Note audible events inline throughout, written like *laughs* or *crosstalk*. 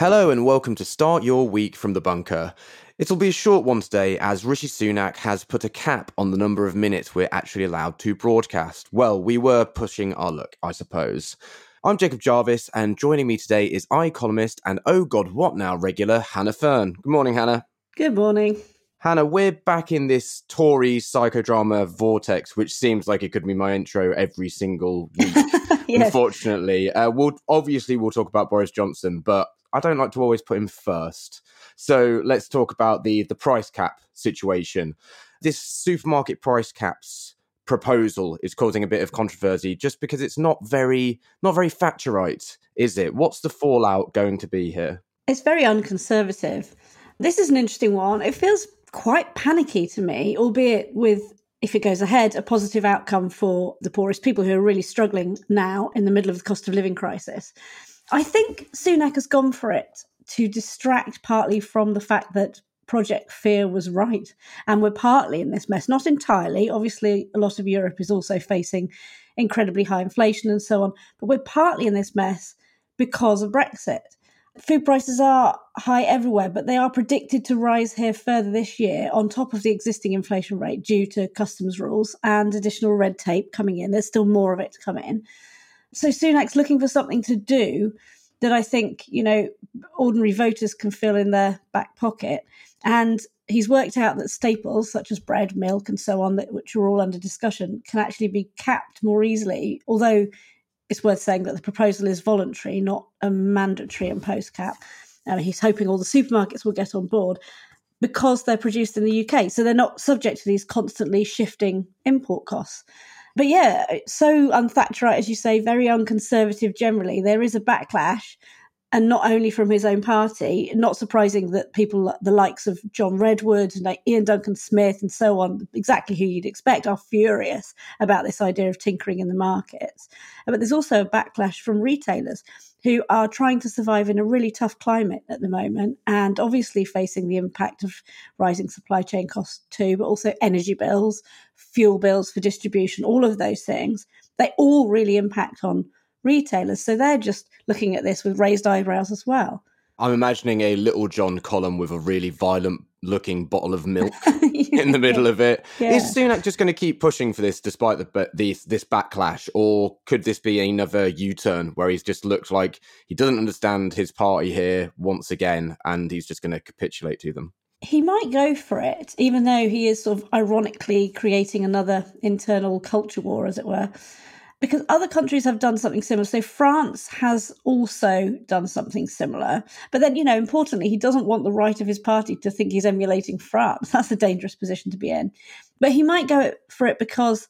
Hello and welcome to Start Your Week from the Bunker. It'll be a short one today as Rishi Sunak has put a cap on the number of minutes we're actually allowed to broadcast. Well, we were pushing our luck, I suppose. I'm Jacob Jarvis, and joining me today is I columnist and oh god, what now regular Hannah Fearn. Good morning, Hannah. Good morning. Hannah, we're back in this Tory psychodrama vortex, which seems like it could be my intro every single week. *laughs* Yes. Unfortunately, uh, we'll obviously we'll talk about Boris Johnson, but I don't like to always put him first. So let's talk about the the price cap situation. This supermarket price caps proposal is causing a bit of controversy just because it's not very not very Thatcherite, is it? What's the fallout going to be here? It's very unconservative. This is an interesting one. It feels quite panicky to me, albeit with, if it goes ahead, a positive outcome for the poorest people who are really struggling now in the middle of the cost of living crisis. I think Sunak has gone for it to distract partly from the fact that Project Fear was right. And we're partly in this mess, not entirely. Obviously, a lot of Europe is also facing incredibly high inflation and so on, but we're partly in this mess because of Brexit. Food prices are high everywhere, but they are predicted to rise here further this year on top of the existing inflation rate due to customs rules and additional red tape coming in. There's still more of it to come in. So Sunak's looking for something to do that I think, you know, ordinary voters can fill in their back pocket. And he's worked out that staples such as bread, milk, and so on, that, which are all under discussion, can actually be capped more easily. Although it's worth saying that the proposal is voluntary, not a mandatory imposed cap. Uh, he's hoping all the supermarkets will get on board because they're produced in the UK. So they're not subject to these constantly shifting import costs. But yeah, so unthatcherite, as you say, very unconservative generally. There is a backlash, and not only from his own party. Not surprising that people, the likes of John Redwood and Iain Duncan Smith and so on, exactly who you'd expect, are furious about this idea of tinkering in the markets. But there's also a backlash from retailers who are trying to survive in a really tough climate at the moment and obviously facing the impact of rising supply chain costs too, but also energy bills, fuel bills for distribution, all of those things. They all really impact on retailers. So they're just looking at this with raised eyebrows as well. I'm imagining a little John column with a really violent looking bottle of milk *laughs* in the middle of it. Yeah. Is Sunak just going to keep pushing for this despite the but this this backlash, or could this be another U-turn where he's just looked like he doesn't understand his party here once again, and he's just going to capitulate to them? He might go for it, even though he is sort of ironically creating another internal culture war, as it were because other countries have done something similar. So France has also done something similar. But then, you know, importantly, he doesn't want the right of his party to think he's emulating France. *laughs* That's a dangerous position to be in. But he might go for it because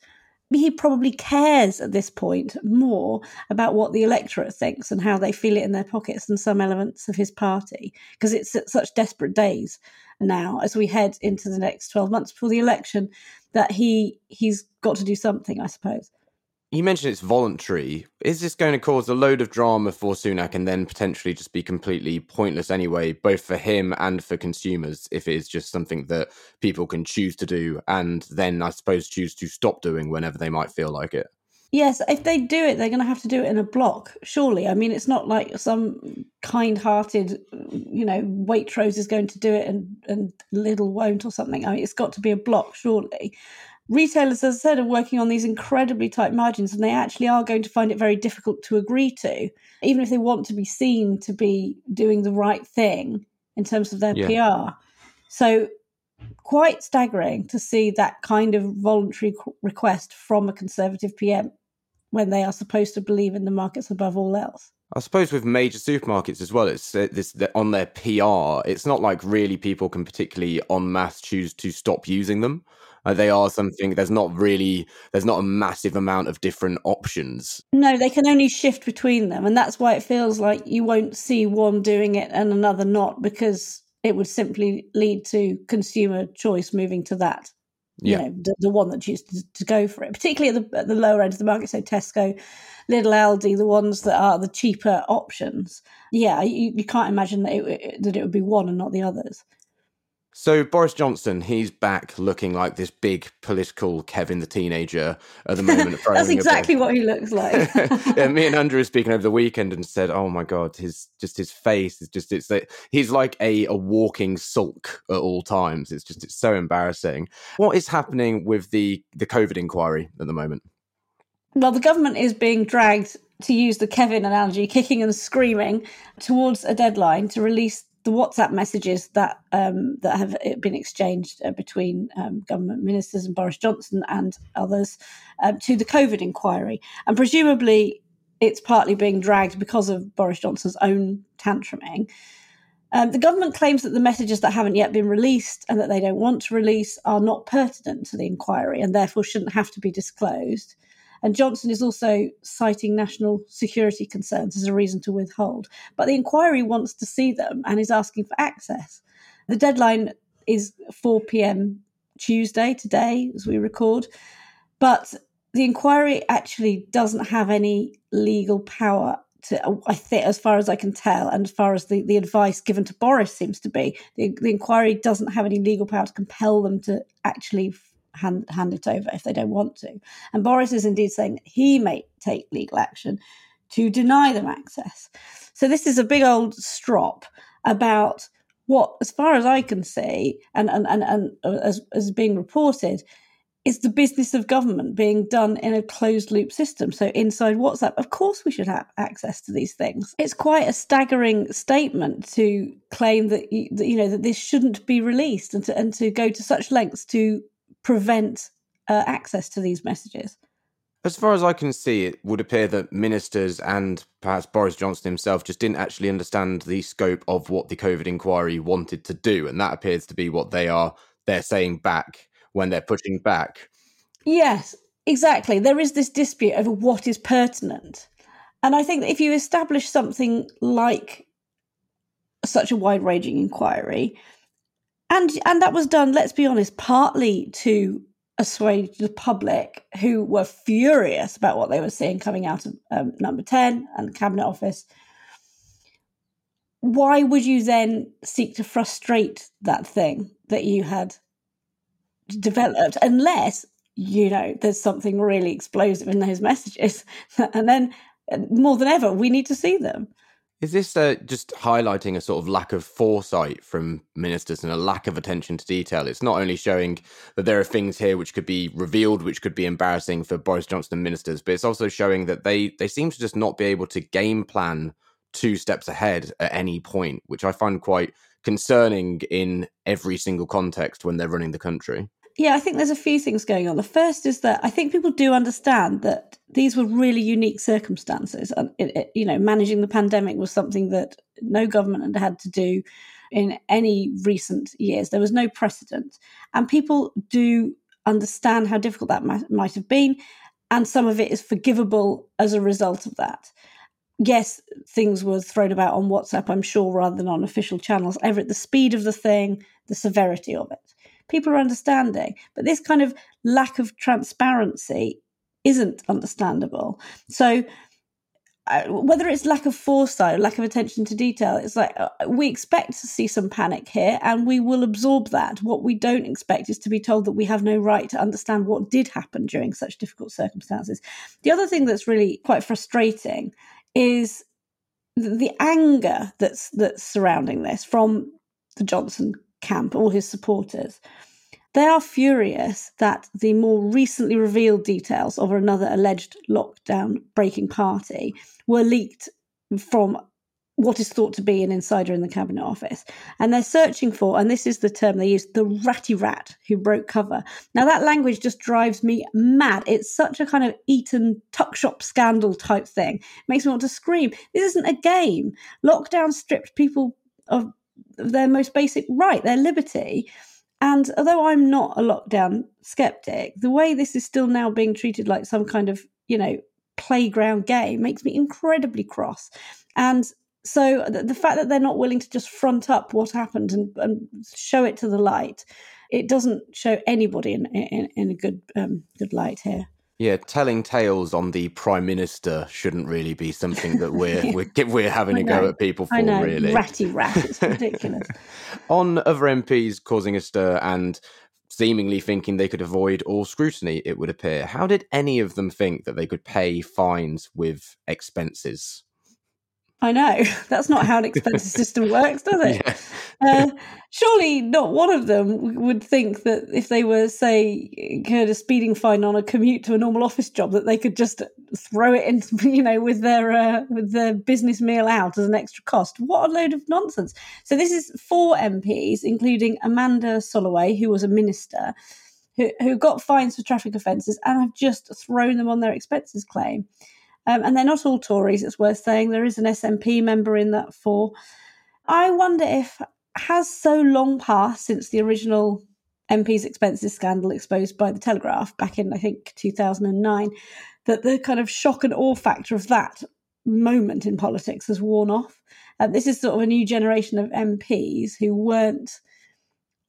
he probably cares at this point more about what the electorate thinks and how they feel it in their pockets than some elements of his party because it's such desperate days now as we head into the next 12 months before the election that he he's got to do something i suppose you mentioned it's voluntary. Is this going to cause a load of drama for Sunak and then potentially just be completely pointless anyway, both for him and for consumers, if it is just something that people can choose to do and then, I suppose, choose to stop doing whenever they might feel like it? Yes, if they do it, they're going to have to do it in a block, surely. I mean, it's not like some kind hearted, you know, Waitrose is going to do it and, and Lidl won't or something. I mean, it's got to be a block, surely retailers, as I said, are working on these incredibly tight margins and they actually are going to find it very difficult to agree to, even if they want to be seen to be doing the right thing in terms of their yeah. PR. So, quite staggering to see that kind of voluntary request from a Conservative PM when they are supposed to believe in the markets above all else. I suppose with major supermarkets as well, it's this on their PR. It's not like really people can particularly en masse choose to stop using them. Uh, they are something. There's not really. There's not a massive amount of different options. No, they can only shift between them, and that's why it feels like you won't see one doing it and another not, because it would simply lead to consumer choice moving to that. You know, the, the one that chooses to, to go for it, particularly at the, at the lower end of the market, so Tesco, Lidl Aldi, the ones that are the cheaper options. Yeah, you, you can't imagine that it, that it would be one and not the others. So Boris Johnson, he's back looking like this big political Kevin the teenager at the moment. *laughs* That's exactly what he looks like. *laughs* yeah, me and Andrew were speaking over the weekend and said, "Oh my god, his just his face is just it's like he's like a, a walking sulk at all times. It's just it's so embarrassing. What is happening with the the COVID inquiry at the moment? Well, the government is being dragged, to use the Kevin analogy, kicking and screaming towards a deadline to release the WhatsApp messages that um, that have been exchanged uh, between um, government ministers and Boris Johnson and others um, to the COVID inquiry, and presumably it's partly being dragged because of Boris Johnson's own tantruming. Um, the government claims that the messages that haven't yet been released and that they don't want to release are not pertinent to the inquiry and therefore shouldn't have to be disclosed. And Johnson is also citing national security concerns as a reason to withhold. But the inquiry wants to see them and is asking for access. The deadline is 4 pm Tuesday, today, as we record. But the inquiry actually doesn't have any legal power to, I think, as far as I can tell, and as far as the, the advice given to Boris seems to be, the, the inquiry doesn't have any legal power to compel them to actually hand, hand it over if they don't want to. And Boris is indeed saying he may take legal action to deny them access. So this is a big old strop about what, as far as I can see, and and and, and uh, as as being reported, is the business of government being done in a closed loop system. So inside WhatsApp, of course, we should have access to these things. It's quite a staggering statement to claim that you, that, you know that this shouldn't be released and to and to go to such lengths to prevent uh, access to these messages. As far as I can see, it would appear that ministers and perhaps Boris Johnson himself just didn't actually understand the scope of what the COVID inquiry wanted to do, and that appears to be what they are they're saying back when they're pushing back. Yes, exactly. There is this dispute over what is pertinent. And I think that if you establish something like such a wide ranging inquiry, and and that was done, let's be honest, partly to assuage the public who were furious about what they were seeing coming out of um, number 10 and the cabinet office. Why would you then seek to frustrate that thing that you had developed unless you know there's something really explosive in those messages? *laughs* And then more than ever we need to see them Is this uh, just highlighting a sort of lack of foresight from ministers and a lack of attention to detail? It's not only showing that there are things here which could be revealed, which could be embarrassing for Boris Johnson and ministers, but it's also showing that they they seem to just not be able to game plan two steps ahead at any point, which I find quite concerning in every single context when they're running the country. Yeah, I think there's a few things going on. The first is that I think people do understand that these were really unique circumstances, and it, it, you know, managing the pandemic was something that no government had had to do in any recent years. There was no precedent, and people do understand how difficult that might, might have been, and some of it is forgivable as a result of that. Yes, things were thrown about on WhatsApp, I'm sure, rather than on official channels. Ever the speed of the thing, the severity of it people are understanding. But this kind of lack of transparency isn't understandable. So, uh, whether it's lack of foresight or lack of attention to detail, it's like uh, we expect to see some panic here and we will absorb that. What we don't expect is to be told that we have no right to understand what did happen during such difficult circumstances. The other thing that's really quite frustrating is the anger that's that's surrounding this from the Johnson camp, all his supporters. They are furious that the more recently revealed details of another alleged lockdown breaking party were leaked from what is thought to be an insider in the cabinet office. And they're searching for, and this is the term they use, the ratty rat who broke cover. Now, that language just drives me mad. It's such a kind of Eton tuck shop scandal type thing. It makes me want to scream. This isn't a game. Lockdown stripped people of their most basic right, their liberty. And although I'm not a lockdown skeptic, the way this is still now being treated like some kind of, you know, playground game makes me incredibly cross. And so the, the fact that they're not willing to just front up what happened and, and show it to the light, it doesn't show anybody in, in, in a good um, good light here. Yeah, telling tales on the prime minister shouldn't really be something that we're *laughs* we're, we're having a go at people for. I know, really, ratty rat. It's *laughs* ridiculous. on other MPs causing a stir and seemingly thinking they could avoid all scrutiny, it would appear. How did any of them think that they could pay fines with expenses? I know. *laughs* That's not how an expenses *laughs* system works, does it? Yeah. uh, surely not one of them would think that if they were, say, incurred a speeding fine on a commute to a normal office job, that they could just throw it in, *laughs* you know, with their uh, with their business meal out as an extra cost. What a load of nonsense! So this is four MPs, including Amanda Solloway, who was a minister, who who got fines for traffic offences and have just thrown them on their expenses claim. Um, and they're not all Tories, it's worth saying. There is an SNP member in that four. I wonder if has so long passed since the original MP's expenses scandal exposed by the Telegraph back in, I think, 2009, that the kind of shock and awe factor of that moment in politics has worn off. Uh, this is sort of a new generation of MPs who weren't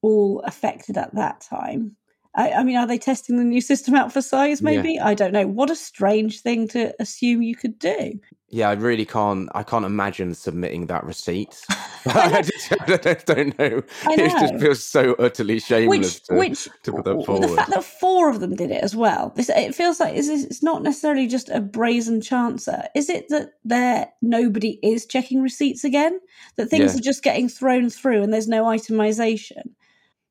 all affected at that time. I, I, mean, are they testing the new system out for size? Maybe yeah. I don't know. What a strange thing to assume you could do. Yeah, I really can't. I can't imagine submitting that receipt. *laughs* *laughs* *laughs* I, just, I don't know. I know. It just feels so utterly shameless which, to, which, to put that forward. The fact that four of them did it as well. This, it feels like it's, it's not necessarily just a brazen chancer. Is it that there nobody is checking receipts again? That things yeah. are just getting thrown through and there's no itemization?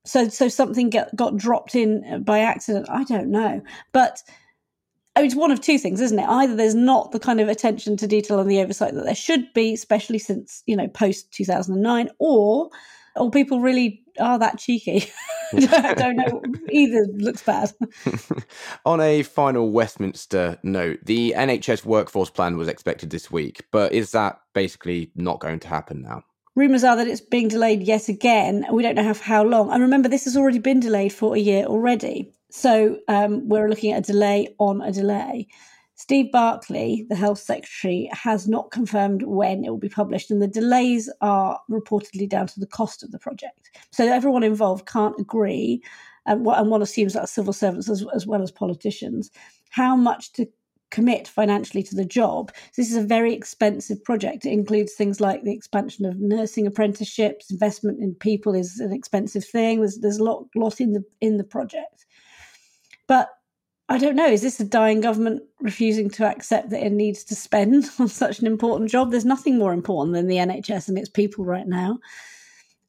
So so something get, got dropped in uh, by accident. I don't know. But I mean, it's one of two things isn't it? Either there's not the kind of attention to detail and the oversight that there should be especially since you know post 2009 or or people really are that cheeky. *laughs* I don't know. *laughs* Either looks bad. *laughs* On a final westminster note the nhs workforce plan was expected this week but is that basically not going to happen now Rumours are that it's being delayed yet again. We don't know how, long. And remember, this has already been delayed for a year already. So um, we're looking at a delay on a delay. Steve Barclay, the health secretary, has not confirmed when it will be published, and the delays are reportedly down to the cost of the project. So everyone involved can't agree, and, and one assumes that civil servants as, as well as politicians, how much to commit financially to the job. This is a very expensive project. It includes things like the expansion of nursing apprenticeships, investment in people is an expensive thing. There's there's a lot lot in the in the project. But I don't know, is this a dying government refusing to accept that it needs to spend *laughs* on such an important job? There's nothing more important than the NHS and its people right now.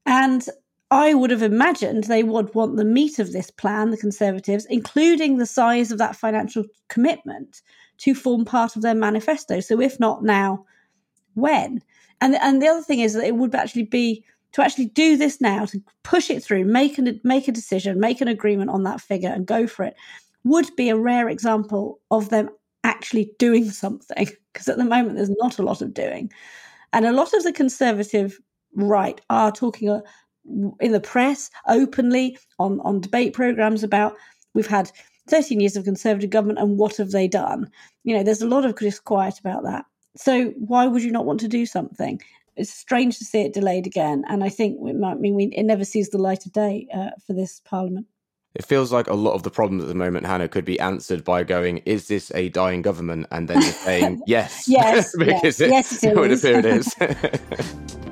And I would have imagined they would want the meat of this plan, the Conservatives, including the size of that financial commitment, to form part of their manifesto. So if not now, when? And and the other thing is that it would actually be to actually do this now, to push it through, make an make a decision, make an agreement on that figure, and go for it, would be a rare example of them actually doing something. *laughs* Because at the moment, there's not a lot of doing, and a lot of the conservative right are talking uh, in the press openly on on debate programs about we've had 13 years of Conservative government and what have they done? You know, there's a lot of disquiet about that. So why would you not want to do something? It's strange to see it delayed again, and I think it might mean we, it never sees the light of day uh, for this Parliament. It feels like a lot of the problems at the moment, Hannah, could be answered by going, "Is this a dying government?" and then just saying, *laughs* "Yes, yes, *laughs* because yes, it, yes, it, it would appear it is." *laughs*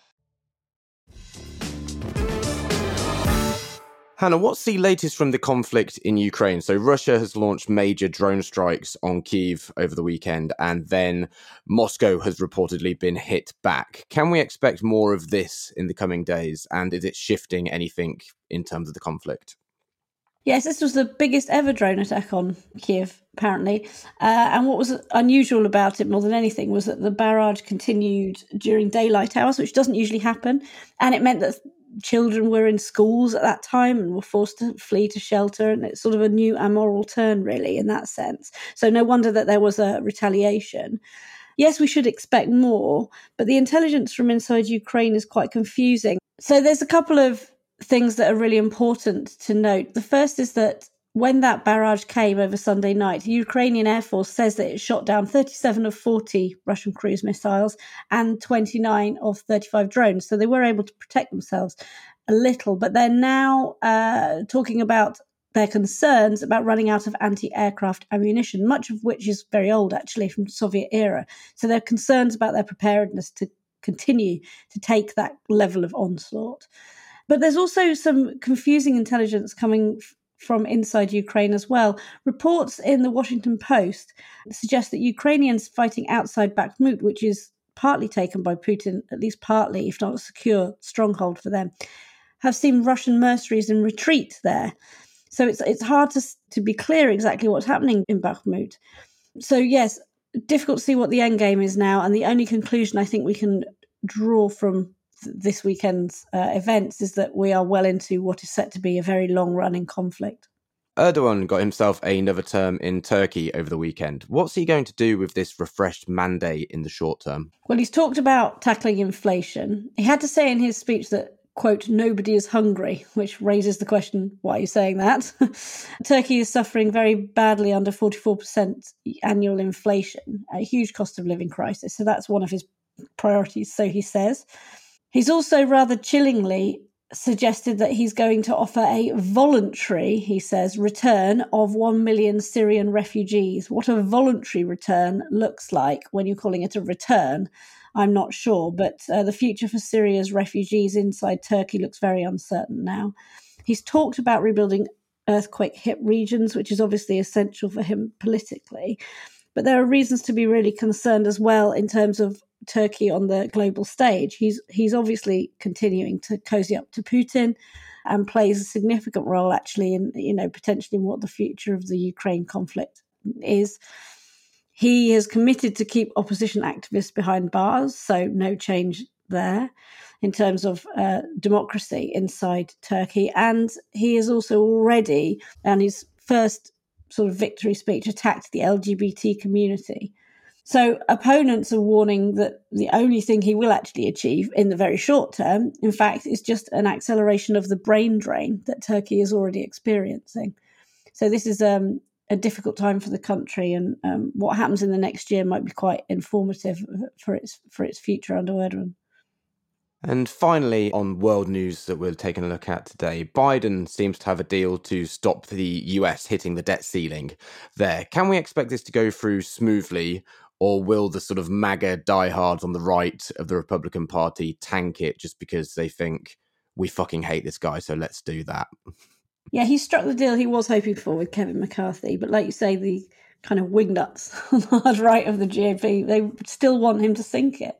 Hannah, what's the latest from the conflict in Ukraine? So, Russia has launched major drone strikes on Kiev over the weekend, and then Moscow has reportedly been hit back. Can we expect more of this in the coming days? And is it shifting anything in terms of the conflict? Yes, this was the biggest ever drone attack on Kiev, apparently. Uh, and what was unusual about it more than anything was that the barrage continued during daylight hours, which doesn't usually happen. And it meant that children were in schools at that time and were forced to flee to shelter. And it's sort of a new amoral turn, really, in that sense. So no wonder that there was a retaliation. Yes, we should expect more, but the intelligence from inside Ukraine is quite confusing. So there's a couple of things that are really important to note. The first is that when that barrage came over Sunday night, the Ukrainian Air Force says that it shot down 37 of 40 Russian cruise missiles and 29 of 35 drones. So they were able to protect themselves a little, but they're now uh, talking about their concerns about running out of anti-aircraft ammunition, much of which is very old, actually, from Soviet era. So there are concerns about their preparedness to continue to take that level of onslaught. But there's also some confusing intelligence coming from inside Ukraine as well. Reports in the Washington Post suggest that Ukrainians fighting outside Bakhmut, which is partly taken by Putin, at least partly, if not a secure stronghold for them, have seen Russian mercenaries in retreat there. So it's it's hard to to be clear exactly what's happening in Bakhmut. So yes, difficult to see what the end game is now, and the only conclusion I think we can draw from this weekend's uh, events is that we are well into what is set to be a very long running conflict. Erdogan got himself another term in Turkey over the weekend. What's he going to do with this refreshed mandate in the short term? Well, he's talked about tackling inflation. He had to say in his speech that, quote, nobody is hungry, which raises the question why are you saying that? *laughs* Turkey is suffering very badly under 44% annual inflation, a huge cost of living crisis. So that's one of his priorities, so he says. He's also rather chillingly suggested that he's going to offer a voluntary, he says, return of 1 million Syrian refugees. What a voluntary return looks like when you're calling it a return, I'm not sure. But uh, the future for Syria's refugees inside Turkey looks very uncertain now. He's talked about rebuilding earthquake hit regions, which is obviously essential for him politically. But there are reasons to be really concerned as well in terms of Turkey on the global stage. He's he's obviously continuing to cozy up to Putin and plays a significant role actually in you know potentially in what the future of the Ukraine conflict is. He has committed to keep opposition activists behind bars, so no change there in terms of uh, democracy inside Turkey. And he has also already, and his first sort of victory speech, attacked the LGBT community so opponents are warning that the only thing he will actually achieve in the very short term, in fact, is just an acceleration of the brain drain that Turkey is already experiencing. So this is um, a difficult time for the country, and um, what happens in the next year might be quite informative for its for its future under Erdogan. And finally, on world news that we're taking a look at today, Biden seems to have a deal to stop the US hitting the debt ceiling there. Can we expect this to go through smoothly, or will the sort of MAGA diehards on the right of the Republican Party tank it just because they think we fucking hate this guy, so let's do that? Yeah, he struck the deal he was hoping for with Kevin McCarthy, but like you say, the kind of wingnuts *laughs* on the hard right of the GOP, they still want him to sink it.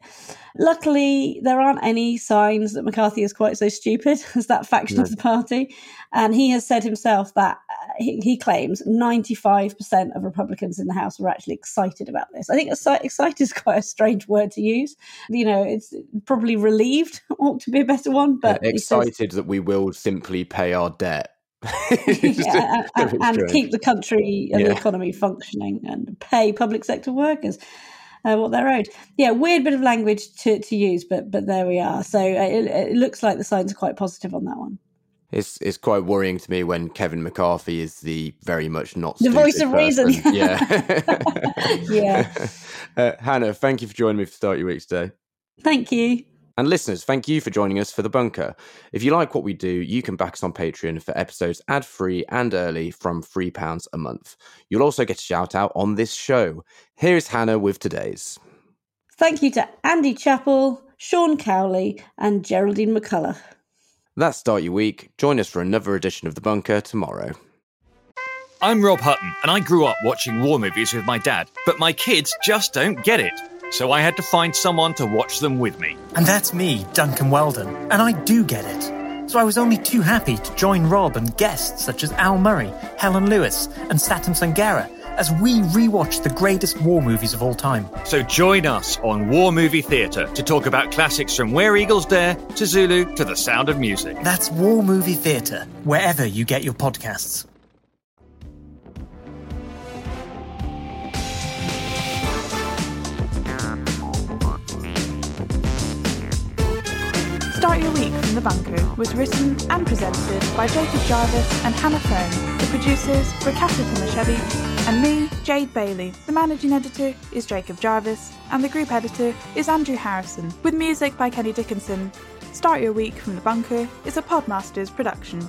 Luckily, there aren't any signs that McCarthy is quite so stupid *laughs* as that faction no. of the party. And he has said himself that uh, he, he, claims 95% of Republicans in the House were actually excited about this. I think excited is *laughs* quite a strange word to use. You know, it's probably relieved ought to be a better one. But yeah, excited says, that we will simply pay our debt *laughs* yeah, and, and keep the country and yeah. the economy functioning and pay public sector workers uh, what they're owed. Yeah, weird bit of language to, to use, but but there we are. So uh, it, it looks like the signs are quite positive on that one. It's it's quite worrying to me when Kevin McCarthy is the very much not the voice of person. reason. Yeah, *laughs* yeah. *laughs* Uh, Hannah, thank you for joining me for start your week today. Thank you. And listeners, thank you for joining us for The Bunker. If you like what we do, you can back us on Patreon for episodes ad free and early from £3 a month. You'll also get a shout out on this show. Here is Hannah with today's. Thank you to Andy Chappell, Sean Cowley, and Geraldine McCullough. That's Start Your Week. Join us for another edition of The Bunker tomorrow. I'm Rob Hutton, and I grew up watching war movies with my dad, but my kids just don't get it. So I had to find someone to watch them with me. And that's me, Duncan Weldon, and I do get it. So I was only too happy to join Rob and guests such as Al Murray, Helen Lewis, and Sathnam Sanghera as we rewatch the greatest war movies of all time. So join us on War Movie Theatre to talk about classics from Where Eagles Dare to Zulu to The Sound of Music. That's War Movie Theatre, wherever you get your podcasts. The Bunker was written and presented by Jacob Jarvis and Hannah Frome. The producers were Tomasiewicz and me, Jade Bailey. The managing editor is Jacob Jarvis and the group editor is Andrew Harrison, with music by Kenny Dickinson. Start Your Week from the Bunker is a Podmasters production.